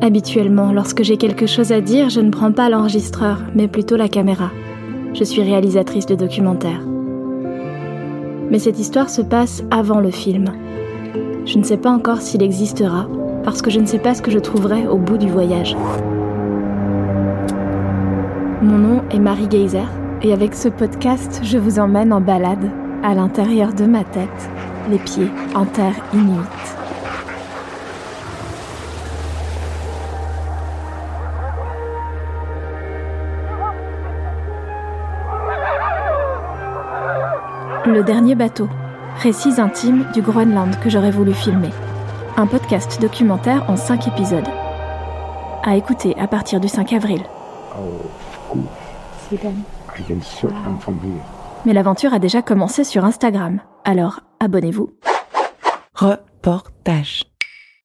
Habituellement, lorsque j'ai quelque chose à dire, je ne prends pas l'enregistreur, mais plutôt la caméra. Je suis réalisatrice de documentaires. Mais cette histoire se passe avant le film. Je ne sais pas encore s'il existera, parce que je ne sais pas ce que je trouverai au bout du voyage. Mon nom est Marie Geyser, et avec ce podcast, je vous emmène en balade, à l'intérieur de ma tête, les pieds en terre inuite. Le dernier bateau. Récits intimes du Groenland que j'aurais voulu filmer. Un podcast documentaire en 5 épisodes. À écouter à partir du 5 avril. Mais l'aventure a déjà commencé sur Instagram. Alors, abonnez-vous. Reportage.